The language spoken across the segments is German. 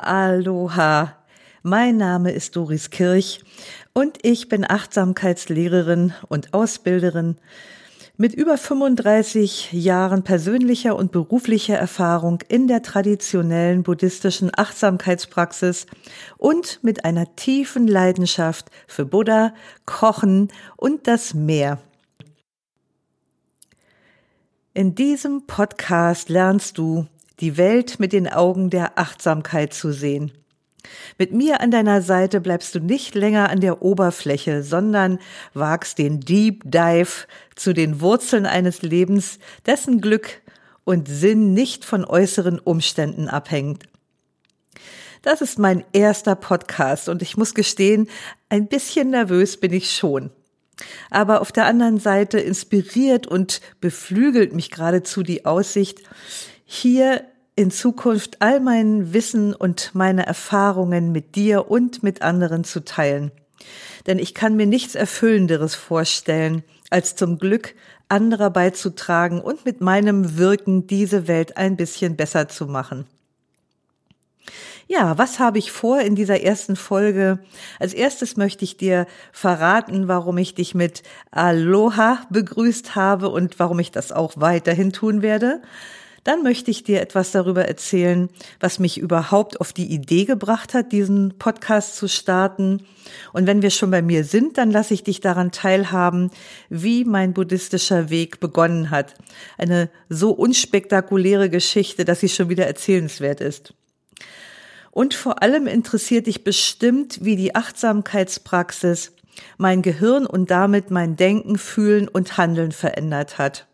Aloha. Mein Name ist Doris Kirch und ich bin Achtsamkeitslehrerin und Ausbilderin mit über 35 Jahren persönlicher und beruflicher Erfahrung in der traditionellen buddhistischen Achtsamkeitspraxis und mit einer tiefen Leidenschaft für Buddha, Kochen und das Meer. In diesem Podcast lernst du, die Welt mit den Augen der Achtsamkeit zu sehen. Mit mir an deiner Seite bleibst du nicht länger an der Oberfläche, sondern wagst den Deep Dive zu den Wurzeln eines Lebens, dessen Glück und Sinn nicht von äußeren Umständen abhängt. Das ist mein erster Podcast und ich muss gestehen, ein bisschen nervös bin ich schon. Aber auf der anderen Seite inspiriert und beflügelt mich geradezu die Aussicht, hier in Zukunft all mein Wissen und meine Erfahrungen mit dir und mit anderen zu teilen. Denn ich kann mir nichts Erfüllenderes vorstellen, als zum Glück anderer beizutragen und mit meinem Wirken diese Welt ein bisschen besser zu machen. Ja, was habe ich vor in dieser ersten Folge? Als erstes möchte ich dir verraten, warum ich dich mit Aloha begrüßt habe und warum ich das auch weiterhin tun werde. Dann möchte ich dir etwas darüber erzählen, was mich überhaupt auf die Idee gebracht hat, diesen Podcast zu starten. Und wenn wir schon bei mir sind, dann lasse ich dich daran teilhaben, wie mein buddhistischer Weg begonnen hat. Eine so unspektakuläre Geschichte, dass sie schon wieder erzählenswert ist. Und vor allem interessiert dich bestimmt, wie die Achtsamkeitspraxis mein Gehirn und damit mein Denken, Fühlen und Handeln verändert hat.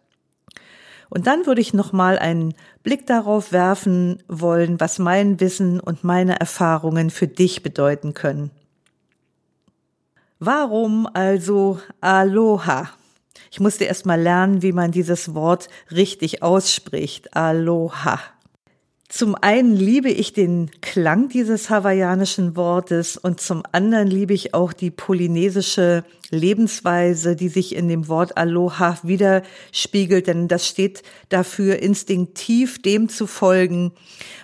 Und dann würde ich noch mal einen Blick darauf werfen wollen, was mein Wissen und meine Erfahrungen für dich bedeuten können. Warum also Aloha? Ich musste erst mal lernen, wie man dieses Wort richtig ausspricht. Aloha. Zum einen liebe ich den Klang dieses hawaiianischen Wortes und zum anderen liebe ich auch die polynesische Lebensweise, die sich in dem Wort Aloha widerspiegelt, denn das steht dafür, instinktiv dem zu folgen,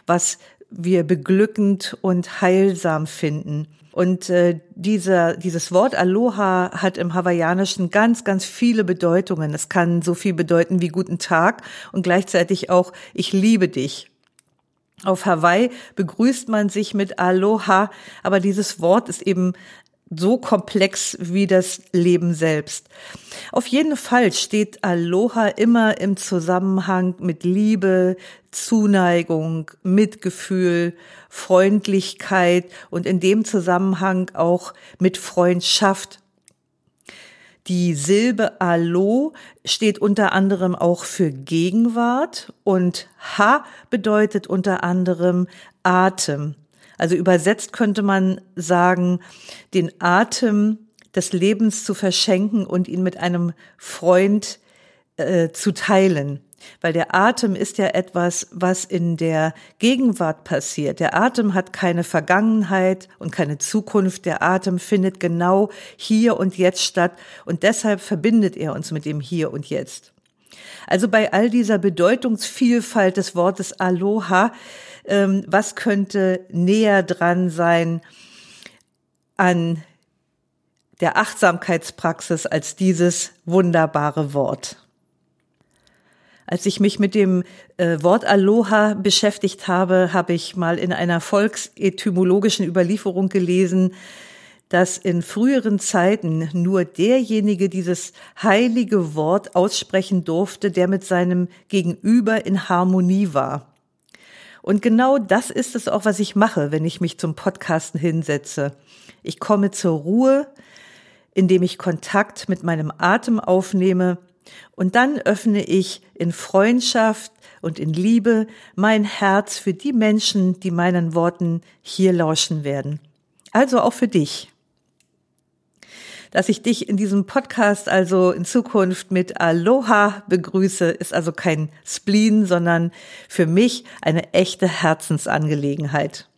was wir beglückend und heilsam finden. Und äh, dieser, dieses Wort Aloha hat im Hawaiianischen ganz, ganz viele Bedeutungen. Es kann so viel bedeuten wie guten Tag und gleichzeitig auch ich liebe dich auf Hawaii begrüßt man sich mit Aloha, aber dieses Wort ist eben so komplex wie das Leben selbst. Auf jeden Fall steht Aloha immer im Zusammenhang mit Liebe, Zuneigung, Mitgefühl, Freundlichkeit und in dem Zusammenhang auch mit Freundschaft die Silbe Alo steht unter anderem auch für Gegenwart und Ha bedeutet unter anderem Atem. Also übersetzt könnte man sagen, den Atem des Lebens zu verschenken und ihn mit einem Freund äh, zu teilen. Weil der Atem ist ja etwas, was in der Gegenwart passiert. Der Atem hat keine Vergangenheit und keine Zukunft. Der Atem findet genau hier und jetzt statt. Und deshalb verbindet er uns mit dem Hier und Jetzt. Also bei all dieser Bedeutungsvielfalt des Wortes Aloha, ähm, was könnte näher dran sein an der Achtsamkeitspraxis als dieses wunderbare Wort? Als ich mich mit dem äh, Wort Aloha beschäftigt habe, habe ich mal in einer volksetymologischen Überlieferung gelesen, dass in früheren Zeiten nur derjenige dieses heilige Wort aussprechen durfte, der mit seinem Gegenüber in Harmonie war. Und genau das ist es auch, was ich mache, wenn ich mich zum Podcasten hinsetze. Ich komme zur Ruhe, indem ich Kontakt mit meinem Atem aufnehme Und dann öffne ich in Freundschaft und in Liebe mein Herz für die Menschen, die meinen Worten hier lauschen werden. Also auch für dich. Dass ich dich in diesem Podcast also in Zukunft mit Aloha begrüße, ist also kein Spleen, sondern für mich eine echte Herzensangelegenheit.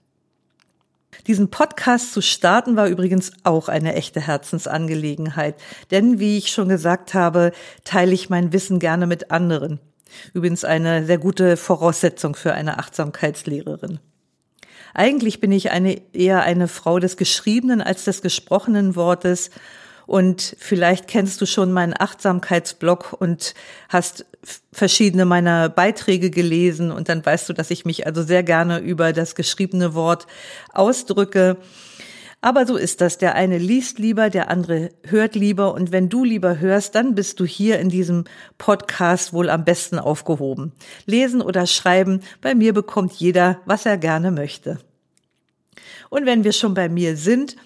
Diesen Podcast zu starten war übrigens auch eine echte Herzensangelegenheit, denn wie ich schon gesagt habe, teile ich mein Wissen gerne mit anderen. Übrigens eine sehr gute Voraussetzung für eine Achtsamkeitslehrerin. Eigentlich bin ich eine, eher eine Frau des geschriebenen als des gesprochenen Wortes und vielleicht kennst du schon meinen Achtsamkeitsblog und hast verschiedene meiner Beiträge gelesen und dann weißt du, dass ich mich also sehr gerne über das geschriebene Wort ausdrücke. Aber so ist das. Der eine liest lieber, der andere hört lieber. Und wenn du lieber hörst, dann bist du hier in diesem Podcast wohl am besten aufgehoben. Lesen oder schreiben, bei mir bekommt jeder, was er gerne möchte. Und wenn wir schon bei mir sind,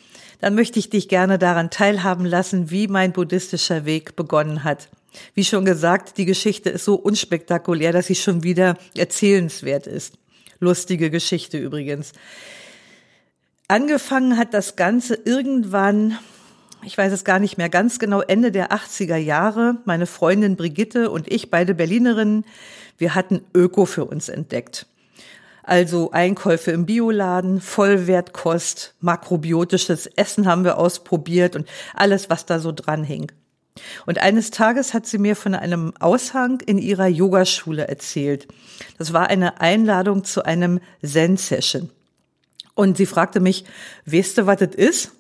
dann möchte ich dich gerne daran teilhaben lassen, wie mein buddhistischer Weg begonnen hat. Wie schon gesagt, die Geschichte ist so unspektakulär, dass sie schon wieder erzählenswert ist. Lustige Geschichte übrigens. Angefangen hat das Ganze irgendwann, ich weiß es gar nicht mehr ganz genau, Ende der 80er Jahre. Meine Freundin Brigitte und ich, beide Berlinerinnen, wir hatten Öko für uns entdeckt. Also Einkäufe im Bioladen, Vollwertkost, makrobiotisches Essen haben wir ausprobiert und alles, was da so dran hing. Und eines Tages hat sie mir von einem Aushang in ihrer Yogaschule erzählt. Das war eine Einladung zu einem Zen-Session. Und sie fragte mich, weißt du, was das ist?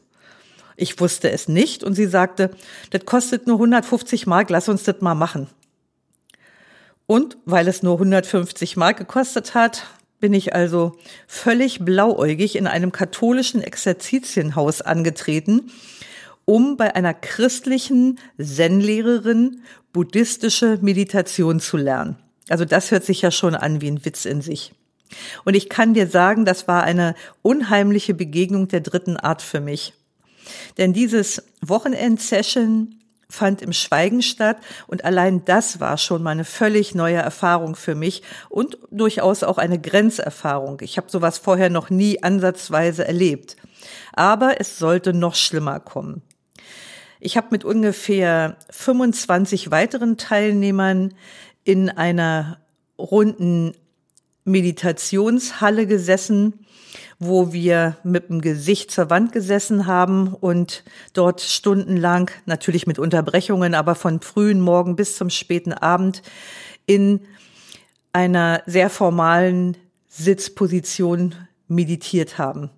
Ich wusste es nicht und sie sagte, das kostet nur 150 Mark, lass uns das mal machen. Und weil es nur 150 Mark gekostet hat, bin ich also völlig blauäugig in einem katholischen Exerzitienhaus angetreten, um bei einer christlichen Zen-Lehrerin buddhistische Meditation zu lernen. Also das hört sich ja schon an wie ein Witz in sich. Und ich kann dir sagen, das war eine unheimliche Begegnung der dritten Art für mich. Denn dieses Wochenend-Session fand im Schweigen statt und allein das war schon mal eine völlig neue Erfahrung für mich und durchaus auch eine Grenzerfahrung. Ich habe sowas vorher noch nie ansatzweise erlebt. Aber es sollte noch schlimmer kommen. Ich habe mit ungefähr 25 weiteren Teilnehmern in einer runden Meditationshalle gesessen wo wir mit dem Gesicht zur Wand gesessen haben und dort stundenlang, natürlich mit Unterbrechungen, aber von frühen Morgen bis zum späten Abend in einer sehr formalen Sitzposition meditiert haben.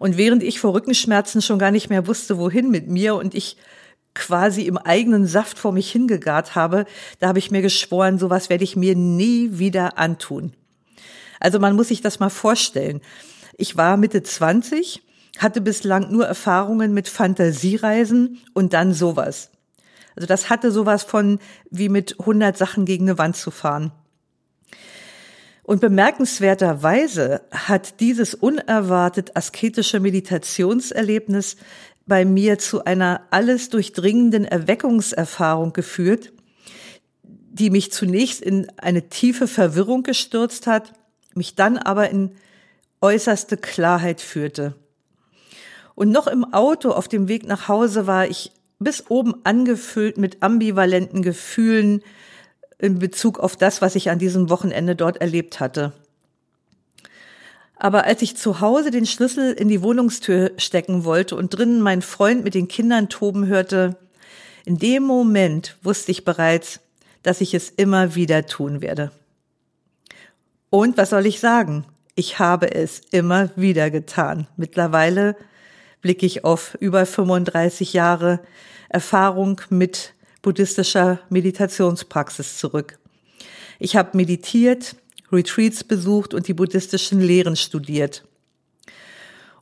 Und während ich vor Rückenschmerzen schon gar nicht mehr wusste, wohin mit mir und ich quasi im eigenen Saft vor mich hingegart habe, da habe ich mir geschworen, sowas werde ich mir nie wieder antun. Also man muss sich das mal vorstellen. Ich war Mitte 20, hatte bislang nur Erfahrungen mit Fantasiereisen und dann sowas. Also das hatte sowas von wie mit 100 Sachen gegen eine Wand zu fahren. Und bemerkenswerterweise hat dieses unerwartet asketische Meditationserlebnis bei mir zu einer alles durchdringenden Erweckungserfahrung geführt, die mich zunächst in eine tiefe Verwirrung gestürzt hat mich dann aber in äußerste Klarheit führte. Und noch im Auto auf dem Weg nach Hause war ich bis oben angefüllt mit ambivalenten Gefühlen in Bezug auf das, was ich an diesem Wochenende dort erlebt hatte. Aber als ich zu Hause den Schlüssel in die Wohnungstür stecken wollte und drinnen mein Freund mit den Kindern toben hörte, in dem Moment wusste ich bereits, dass ich es immer wieder tun werde. Und was soll ich sagen? Ich habe es immer wieder getan. Mittlerweile blicke ich auf über 35 Jahre Erfahrung mit buddhistischer Meditationspraxis zurück. Ich habe meditiert, Retreats besucht und die buddhistischen Lehren studiert.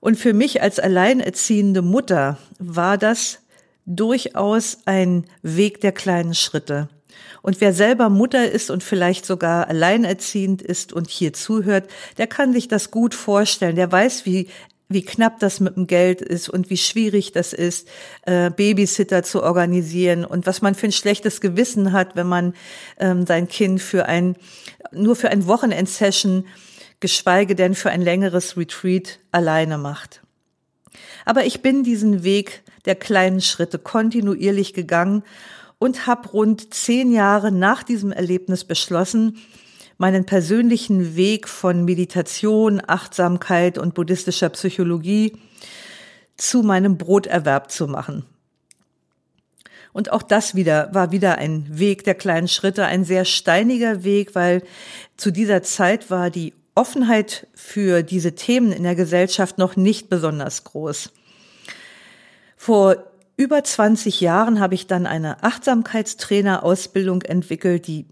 Und für mich als alleinerziehende Mutter war das durchaus ein Weg der kleinen Schritte. Und wer selber Mutter ist und vielleicht sogar alleinerziehend ist und hier zuhört, der kann sich das gut vorstellen. Der weiß, wie wie knapp das mit dem Geld ist und wie schwierig das ist, äh, Babysitter zu organisieren und was man für ein schlechtes Gewissen hat, wenn man ähm, sein Kind für ein nur für ein Wochenendsession, geschweige denn für ein längeres Retreat alleine macht. Aber ich bin diesen Weg der kleinen Schritte kontinuierlich gegangen und habe rund zehn Jahre nach diesem Erlebnis beschlossen, meinen persönlichen Weg von Meditation, Achtsamkeit und buddhistischer Psychologie zu meinem Broterwerb zu machen. Und auch das wieder war wieder ein Weg der kleinen Schritte, ein sehr steiniger Weg, weil zu dieser Zeit war die Offenheit für diese Themen in der Gesellschaft noch nicht besonders groß. Vor über 20 Jahren habe ich dann eine Achtsamkeitstrainer-Ausbildung entwickelt, die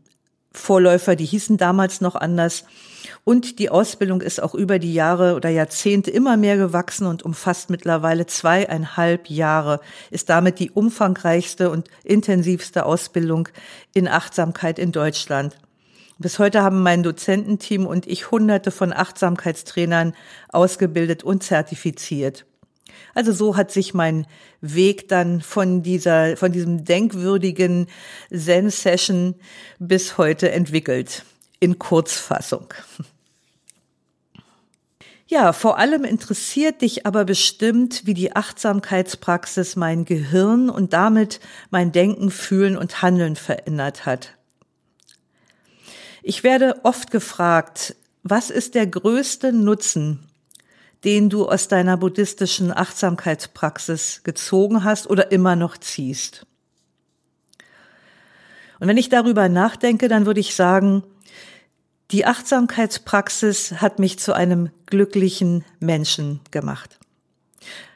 Vorläufer, die hießen damals noch anders. Und die Ausbildung ist auch über die Jahre oder Jahrzehnte immer mehr gewachsen und umfasst mittlerweile zweieinhalb Jahre, ist damit die umfangreichste und intensivste Ausbildung in Achtsamkeit in Deutschland. Bis heute haben mein Dozententeam und ich hunderte von Achtsamkeitstrainern ausgebildet und zertifiziert. Also so hat sich mein Weg dann von dieser, von diesem denkwürdigen Zen-Session bis heute entwickelt. In Kurzfassung. Ja, vor allem interessiert dich aber bestimmt, wie die Achtsamkeitspraxis mein Gehirn und damit mein Denken, Fühlen und Handeln verändert hat. Ich werde oft gefragt, was ist der größte Nutzen, den du aus deiner buddhistischen Achtsamkeitspraxis gezogen hast oder immer noch ziehst. Und wenn ich darüber nachdenke, dann würde ich sagen, die Achtsamkeitspraxis hat mich zu einem glücklichen Menschen gemacht.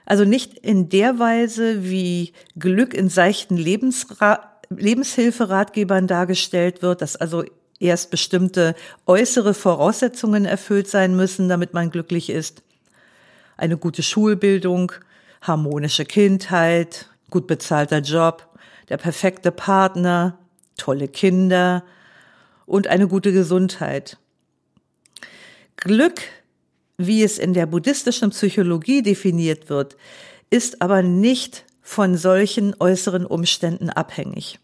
Also nicht in der Weise, wie Glück in seichten Lebensra Lebenshilferatgebern dargestellt wird, dass also erst bestimmte äußere Voraussetzungen erfüllt sein müssen, damit man glücklich ist, eine gute Schulbildung, harmonische Kindheit, gut bezahlter Job, der perfekte Partner, tolle Kinder und eine gute Gesundheit. Glück, wie es in der buddhistischen Psychologie definiert wird, ist aber nicht von solchen äußeren Umständen abhängig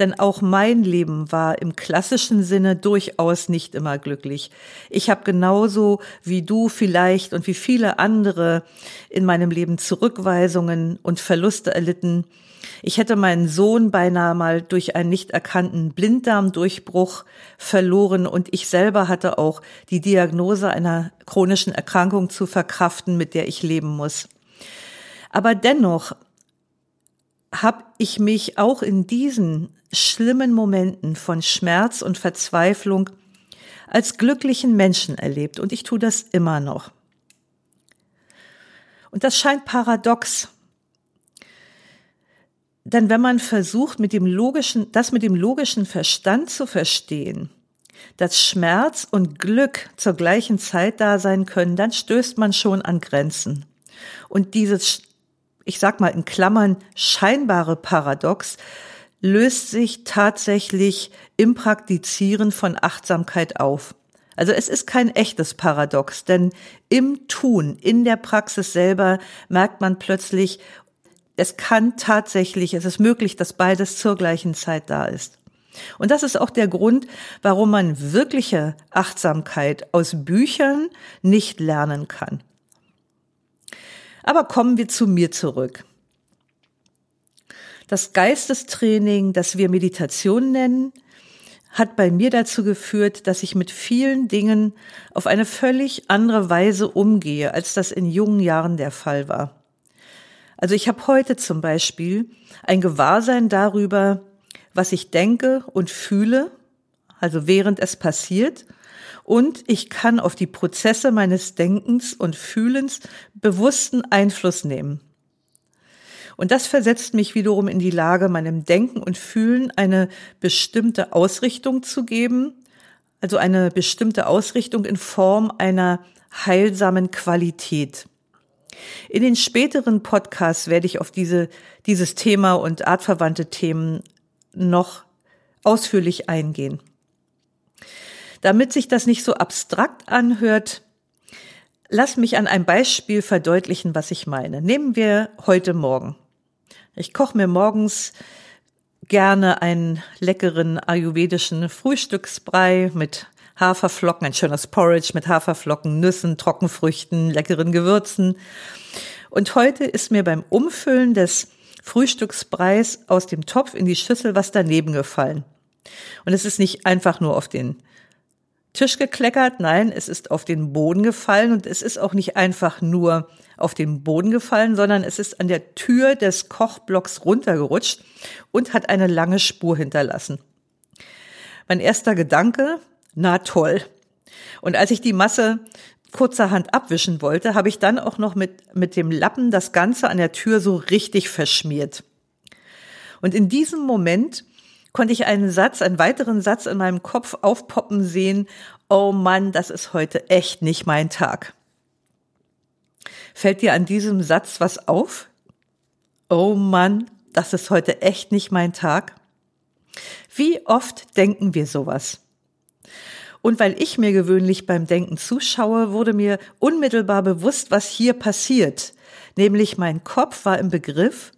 denn auch mein Leben war im klassischen Sinne durchaus nicht immer glücklich. Ich habe genauso wie du vielleicht und wie viele andere in meinem Leben Zurückweisungen und Verluste erlitten. Ich hätte meinen Sohn beinahe mal durch einen nicht erkannten Blinddarmdurchbruch verloren und ich selber hatte auch die Diagnose einer chronischen Erkrankung zu verkraften, mit der ich leben muss. Aber dennoch habe ich mich auch in diesen schlimmen Momenten von Schmerz und Verzweiflung als glücklichen Menschen erlebt und ich tue das immer noch. Und das scheint paradox. Denn wenn man versucht, mit dem logischen, das mit dem logischen Verstand zu verstehen, dass Schmerz und Glück zur gleichen Zeit da sein können, dann stößt man schon an Grenzen. Und dieses, ich sag mal in Klammern, scheinbare Paradox löst sich tatsächlich im Praktizieren von Achtsamkeit auf. Also es ist kein echtes Paradox, denn im Tun, in der Praxis selber merkt man plötzlich, es kann tatsächlich, es ist möglich, dass beides zur gleichen Zeit da ist. Und das ist auch der Grund, warum man wirkliche Achtsamkeit aus Büchern nicht lernen kann. Aber kommen wir zu mir zurück. Das Geistestraining, das wir Meditation nennen, hat bei mir dazu geführt, dass ich mit vielen Dingen auf eine völlig andere Weise umgehe, als das in jungen Jahren der Fall war. Also ich habe heute zum Beispiel ein Gewahrsein darüber, was ich denke und fühle, also während es passiert, und ich kann auf die Prozesse meines Denkens und Fühlens bewussten Einfluss nehmen. Und das versetzt mich wiederum in die Lage, meinem Denken und Fühlen eine bestimmte Ausrichtung zu geben, also eine bestimmte Ausrichtung in Form einer heilsamen Qualität. In den späteren Podcasts werde ich auf diese, dieses Thema und artverwandte Themen noch ausführlich eingehen. Damit sich das nicht so abstrakt anhört, Lass mich an einem Beispiel verdeutlichen, was ich meine. Nehmen wir heute Morgen. Ich koche mir morgens gerne einen leckeren ayurvedischen Frühstücksbrei mit Haferflocken, ein schönes Porridge mit Haferflocken, Nüssen, Trockenfrüchten, leckeren Gewürzen. Und heute ist mir beim Umfüllen des Frühstücksbreis aus dem Topf in die Schüssel was daneben gefallen. Und es ist nicht einfach nur auf den Tisch gekleckert, nein, es ist auf den Boden gefallen und es ist auch nicht einfach nur auf den Boden gefallen, sondern es ist an der Tür des Kochblocks runtergerutscht und hat eine lange Spur hinterlassen. Mein erster Gedanke, na toll. Und als ich die Masse kurzerhand abwischen wollte, habe ich dann auch noch mit, mit dem Lappen das Ganze an der Tür so richtig verschmiert. Und in diesem Moment konnte ich einen Satz, einen weiteren Satz in meinem Kopf aufpoppen sehen. Oh Mann, das ist heute echt nicht mein Tag. Fällt dir an diesem Satz was auf? Oh Mann, das ist heute echt nicht mein Tag. Wie oft denken wir sowas? Und weil ich mir gewöhnlich beim Denken zuschaue, wurde mir unmittelbar bewusst, was hier passiert. Nämlich mein Kopf war im Begriff,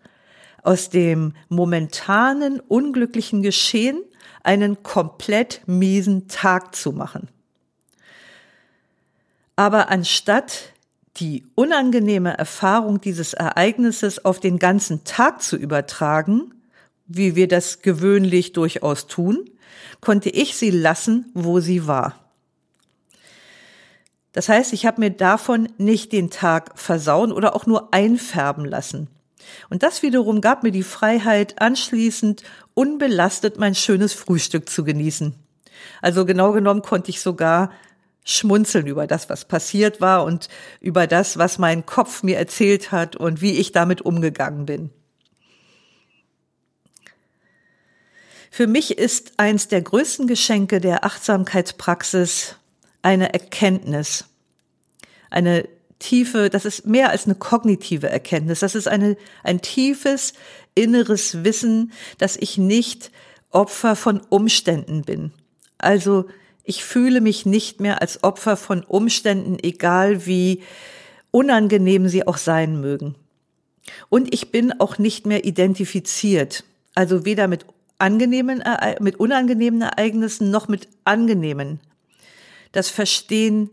aus dem momentanen unglücklichen Geschehen einen komplett miesen Tag zu machen. Aber anstatt die unangenehme Erfahrung dieses Ereignisses auf den ganzen Tag zu übertragen, wie wir das gewöhnlich durchaus tun, konnte ich sie lassen, wo sie war. Das heißt, ich habe mir davon nicht den Tag versauen oder auch nur einfärben lassen. Und das wiederum gab mir die Freiheit, anschließend unbelastet mein schönes Frühstück zu genießen. Also genau genommen konnte ich sogar schmunzeln über das, was passiert war und über das, was mein Kopf mir erzählt hat und wie ich damit umgegangen bin. Für mich ist eins der größten Geschenke der Achtsamkeitspraxis eine Erkenntnis, eine tiefe, das ist mehr als eine kognitive Erkenntnis. Das ist eine, ein tiefes inneres Wissen, dass ich nicht Opfer von Umständen bin. Also ich fühle mich nicht mehr als Opfer von Umständen, egal wie unangenehm sie auch sein mögen. Und ich bin auch nicht mehr identifiziert. Also weder mit angenehmen, mit unangenehmen Ereignissen noch mit angenehmen. Das Verstehen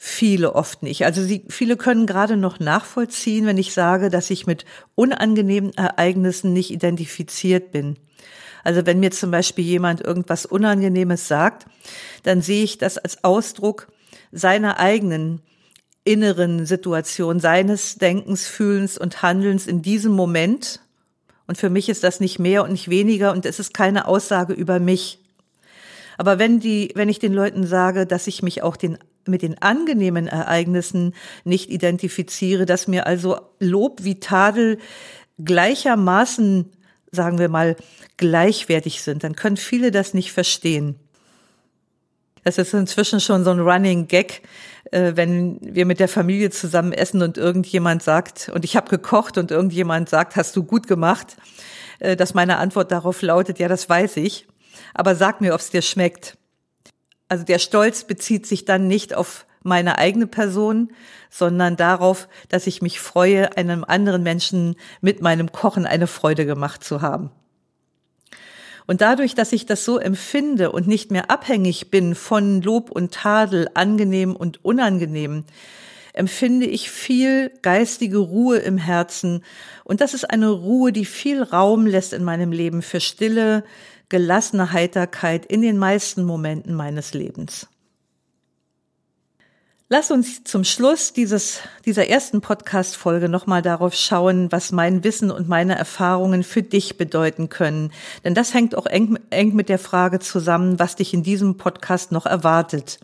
Viele oft nicht. Also sie, viele können gerade noch nachvollziehen, wenn ich sage, dass ich mit unangenehmen Ereignissen nicht identifiziert bin. Also wenn mir zum Beispiel jemand irgendwas Unangenehmes sagt, dann sehe ich das als Ausdruck seiner eigenen inneren Situation, seines Denkens, Fühlens und Handelns in diesem Moment. Und für mich ist das nicht mehr und nicht weniger und es ist keine Aussage über mich. Aber wenn die, wenn ich den Leuten sage, dass ich mich auch den mit den angenehmen Ereignissen nicht identifiziere, dass mir also Lob wie Tadel gleichermaßen, sagen wir mal, gleichwertig sind, dann können viele das nicht verstehen. Das ist inzwischen schon so ein Running Gag, äh, wenn wir mit der Familie zusammen essen und irgendjemand sagt, und ich habe gekocht und irgendjemand sagt, hast du gut gemacht, äh, dass meine Antwort darauf lautet, ja, das weiß ich, aber sag mir, ob es dir schmeckt. Also der Stolz bezieht sich dann nicht auf meine eigene Person, sondern darauf, dass ich mich freue, einem anderen Menschen mit meinem Kochen eine Freude gemacht zu haben. Und dadurch, dass ich das so empfinde und nicht mehr abhängig bin von Lob und Tadel, angenehm und unangenehm, empfinde ich viel geistige Ruhe im Herzen. Und das ist eine Ruhe, die viel Raum lässt in meinem Leben für Stille, gelassene Heiterkeit in den meisten Momenten meines Lebens. Lass uns zum Schluss dieses, dieser ersten Podcast-Folge nochmal darauf schauen, was mein Wissen und meine Erfahrungen für dich bedeuten können. Denn das hängt auch eng, eng mit der Frage zusammen, was dich in diesem Podcast noch erwartet.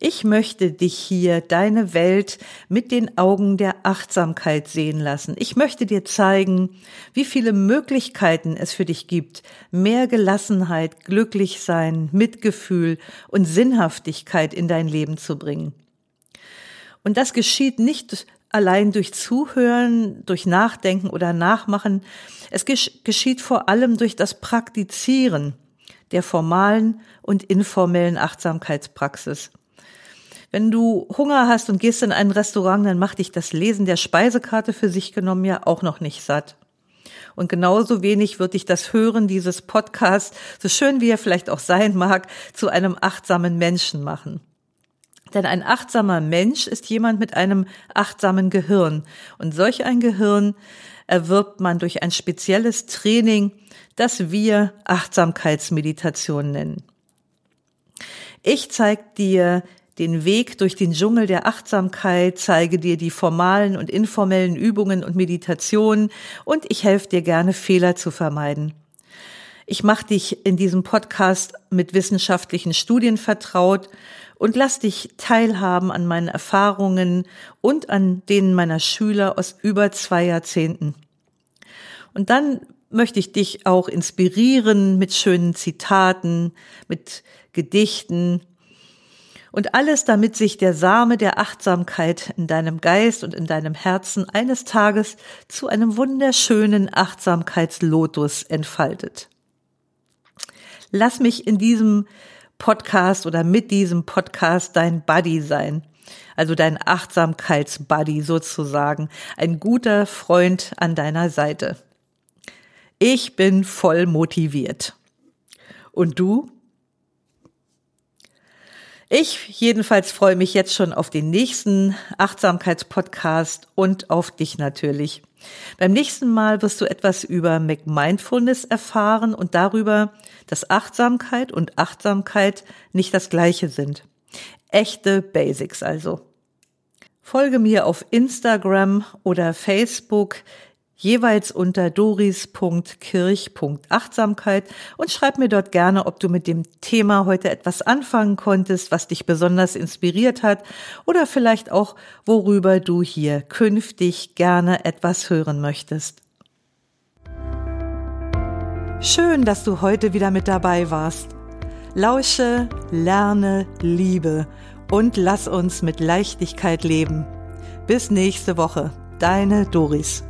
Ich möchte dich hier, deine Welt, mit den Augen der Achtsamkeit sehen lassen. Ich möchte dir zeigen, wie viele Möglichkeiten es für dich gibt, mehr Gelassenheit, glücklich sein, Mitgefühl und Sinnhaftigkeit in dein Leben zu bringen. Und das geschieht nicht allein durch Zuhören, durch Nachdenken oder Nachmachen. Es geschieht vor allem durch das Praktizieren der formalen und informellen Achtsamkeitspraxis. Wenn du Hunger hast und gehst in ein Restaurant, dann macht dich das Lesen der Speisekarte für sich genommen ja auch noch nicht satt. Und genauso wenig wird dich das Hören dieses Podcasts, so schön wie er vielleicht auch sein mag, zu einem achtsamen Menschen machen. Denn ein achtsamer Mensch ist jemand mit einem achtsamen Gehirn. Und solch ein Gehirn erwirbt man durch ein spezielles Training, das wir Achtsamkeitsmeditation nennen. Ich zeige dir den Weg durch den Dschungel der Achtsamkeit, zeige dir die formalen und informellen Übungen und Meditationen und ich helfe dir gerne, Fehler zu vermeiden. Ich mache dich in diesem Podcast mit wissenschaftlichen Studien vertraut und lass dich teilhaben an meinen Erfahrungen und an denen meiner Schüler aus über zwei Jahrzehnten. Und dann möchte ich dich auch inspirieren mit schönen Zitaten, mit Gedichten und alles, damit sich der Same der Achtsamkeit in deinem Geist und in deinem Herzen eines Tages zu einem wunderschönen Achtsamkeitslotus entfaltet. Lass mich in diesem Podcast oder mit diesem Podcast dein Buddy sein. Also dein Achtsamkeitsbuddy sozusagen. Ein guter Freund an deiner Seite. Ich bin voll motiviert. Und du? Ich jedenfalls freue mich jetzt schon auf den nächsten Achtsamkeitspodcast und auf dich natürlich. Beim nächsten Mal wirst du etwas über McMindfulness erfahren und darüber, dass Achtsamkeit und Achtsamkeit nicht das gleiche sind. Echte Basics also. Folge mir auf Instagram oder Facebook jeweils unter doris.kirch.achtsamkeit und schreib mir dort gerne, ob du mit dem Thema heute etwas anfangen konntest, was dich besonders inspiriert hat oder vielleicht auch, worüber du hier künftig gerne etwas hören möchtest. Schön, dass du heute wieder mit dabei warst. Lausche, lerne, liebe und lass uns mit Leichtigkeit leben. Bis nächste Woche. Deine Doris.